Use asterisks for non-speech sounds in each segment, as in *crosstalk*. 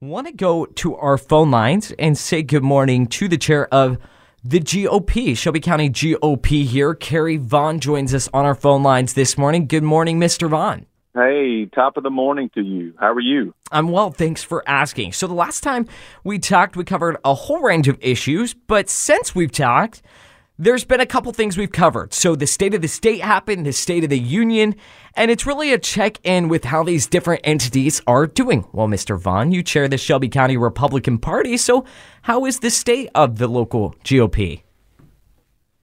Want to go to our phone lines and say good morning to the chair of the GOP, Shelby County GOP here. Kerry Vaughn joins us on our phone lines this morning. Good morning, Mr. Vaughn. Hey, top of the morning to you. How are you? I'm well, thanks for asking. So, the last time we talked, we covered a whole range of issues, but since we've talked, there's been a couple things we've covered. So, the state of the state happened, the state of the union, and it's really a check in with how these different entities are doing. Well, Mr. Vaughn, you chair the Shelby County Republican Party, so how is the state of the local GOP?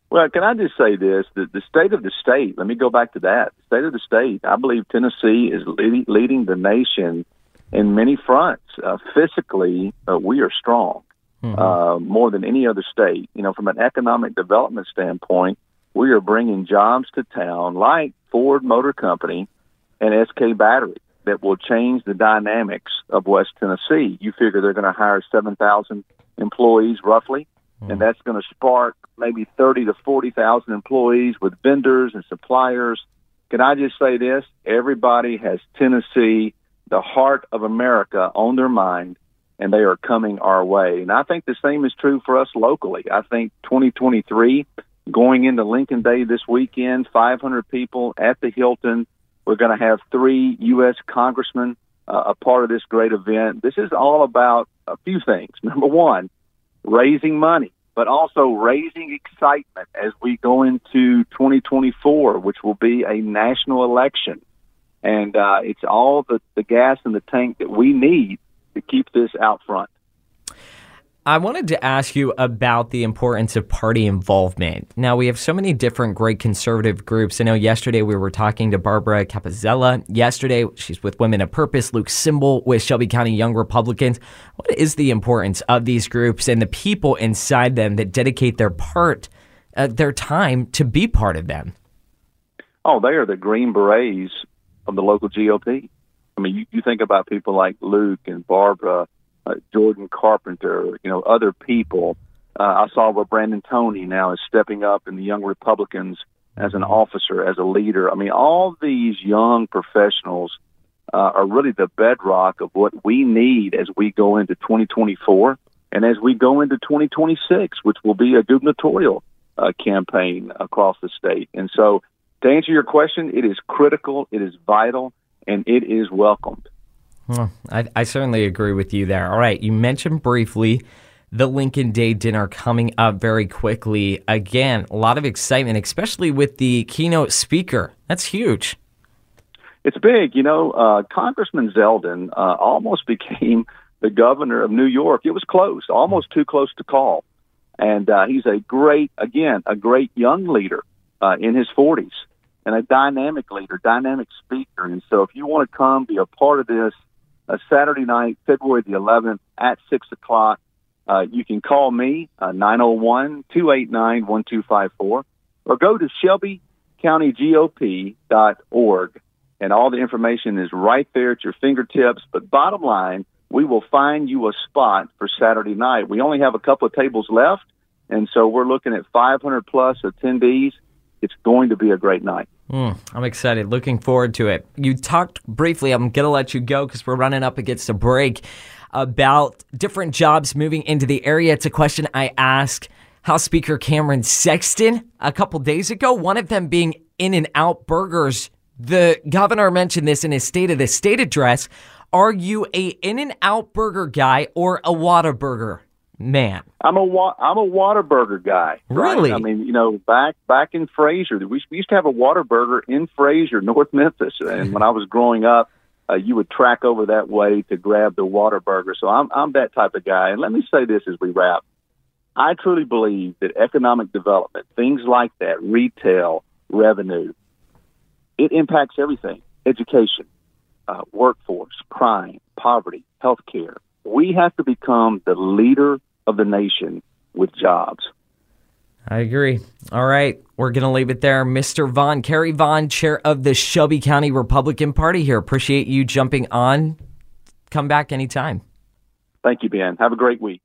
Well, can I just say this? The, the state of the state, let me go back to that. The state of the state, I believe Tennessee is leading, leading the nation in many fronts. Uh, physically, uh, we are strong mm-hmm. uh, more than any other state. You know, from an economic development standpoint, we are bringing jobs to town like Ford Motor Company and SK Battery that will change the dynamics of West Tennessee. You figure they're going to hire 7,000 employees roughly, mm-hmm. and that's going to spark maybe 30 to 40,000 employees with vendors and suppliers. Can I just say this? Everybody has Tennessee, the heart of America, on their mind and they are coming our way. And I think the same is true for us locally. I think 2023, going into Lincoln Day this weekend, 500 people at the Hilton. We're going to have three U.S. congressmen uh, a part of this great event. This is all about a few things. *laughs* Number one, raising money, but also raising excitement as we go into 2024, which will be a national election. And uh, it's all the, the gas in the tank that we need to keep this out front. I wanted to ask you about the importance of party involvement. Now, we have so many different great conservative groups. I know yesterday we were talking to Barbara Capozella. Yesterday, she's with Women of Purpose, Luke Symbol with Shelby County Young Republicans. What is the importance of these groups and the people inside them that dedicate their part, uh, their time to be part of them? Oh, they are the Green Berets of the local GOP. I mean, you, you think about people like Luke and Barbara, uh, Jordan Carpenter, you know, other people. Uh, I saw where Brandon Toney now is stepping up in the Young Republicans as an officer, as a leader. I mean, all these young professionals uh, are really the bedrock of what we need as we go into 2024 and as we go into 2026, which will be a gubernatorial uh, campaign across the state. And so, to answer your question, it is critical, it is vital, and it is welcomed. Well, I, I certainly agree with you there. All right, you mentioned briefly the Lincoln Day dinner coming up very quickly. Again, a lot of excitement, especially with the keynote speaker. That's huge. It's big. You know, uh, Congressman Zeldin uh, almost *laughs* became the governor of New York. It was close, almost too close to call. And uh, he's a great, again, a great young leader uh, in his 40s and a dynamic leader, dynamic speaker. And so if you want to come be a part of this, a Saturday night, February the 11th at 6 o'clock, uh, you can call me, uh, 901-289-1254, or go to shelbycountygop.org, and all the information is right there at your fingertips. But bottom line, we will find you a spot for Saturday night. We only have a couple of tables left, and so we're looking at 500 plus attendees. It's going to be a great night. Mm, I'm excited. Looking forward to it. You talked briefly, I'm going to let you go because we're running up against a break, about different jobs moving into the area. It's a question I asked House Speaker Cameron Sexton a couple days ago, one of them being In-N-Out Burgers. The governor mentioned this in his State of the State address. Are you a In-N-Out Burger guy or a Whataburger man? I'm a I'm a Waterburger guy. Right? Really? I mean, you know, back back in Frayser, we used to have a Waterburger in Frayser, North Memphis, and when I was growing up, uh, you would track over that way to grab the Waterburger. So I'm I'm that type of guy. And let me say this as we wrap. I truly believe that economic development, things like that, retail, revenue, it impacts everything. Education, uh, workforce, crime, poverty, healthcare, we have to become the leader of the nation with jobs. I agree. All right. We're going to leave it there. Mr. Vaughn, Kerry Vaughn, chair of the Shelby County Republican Party here. Appreciate you jumping on. Come back anytime. Thank you, Ben. Have a great week.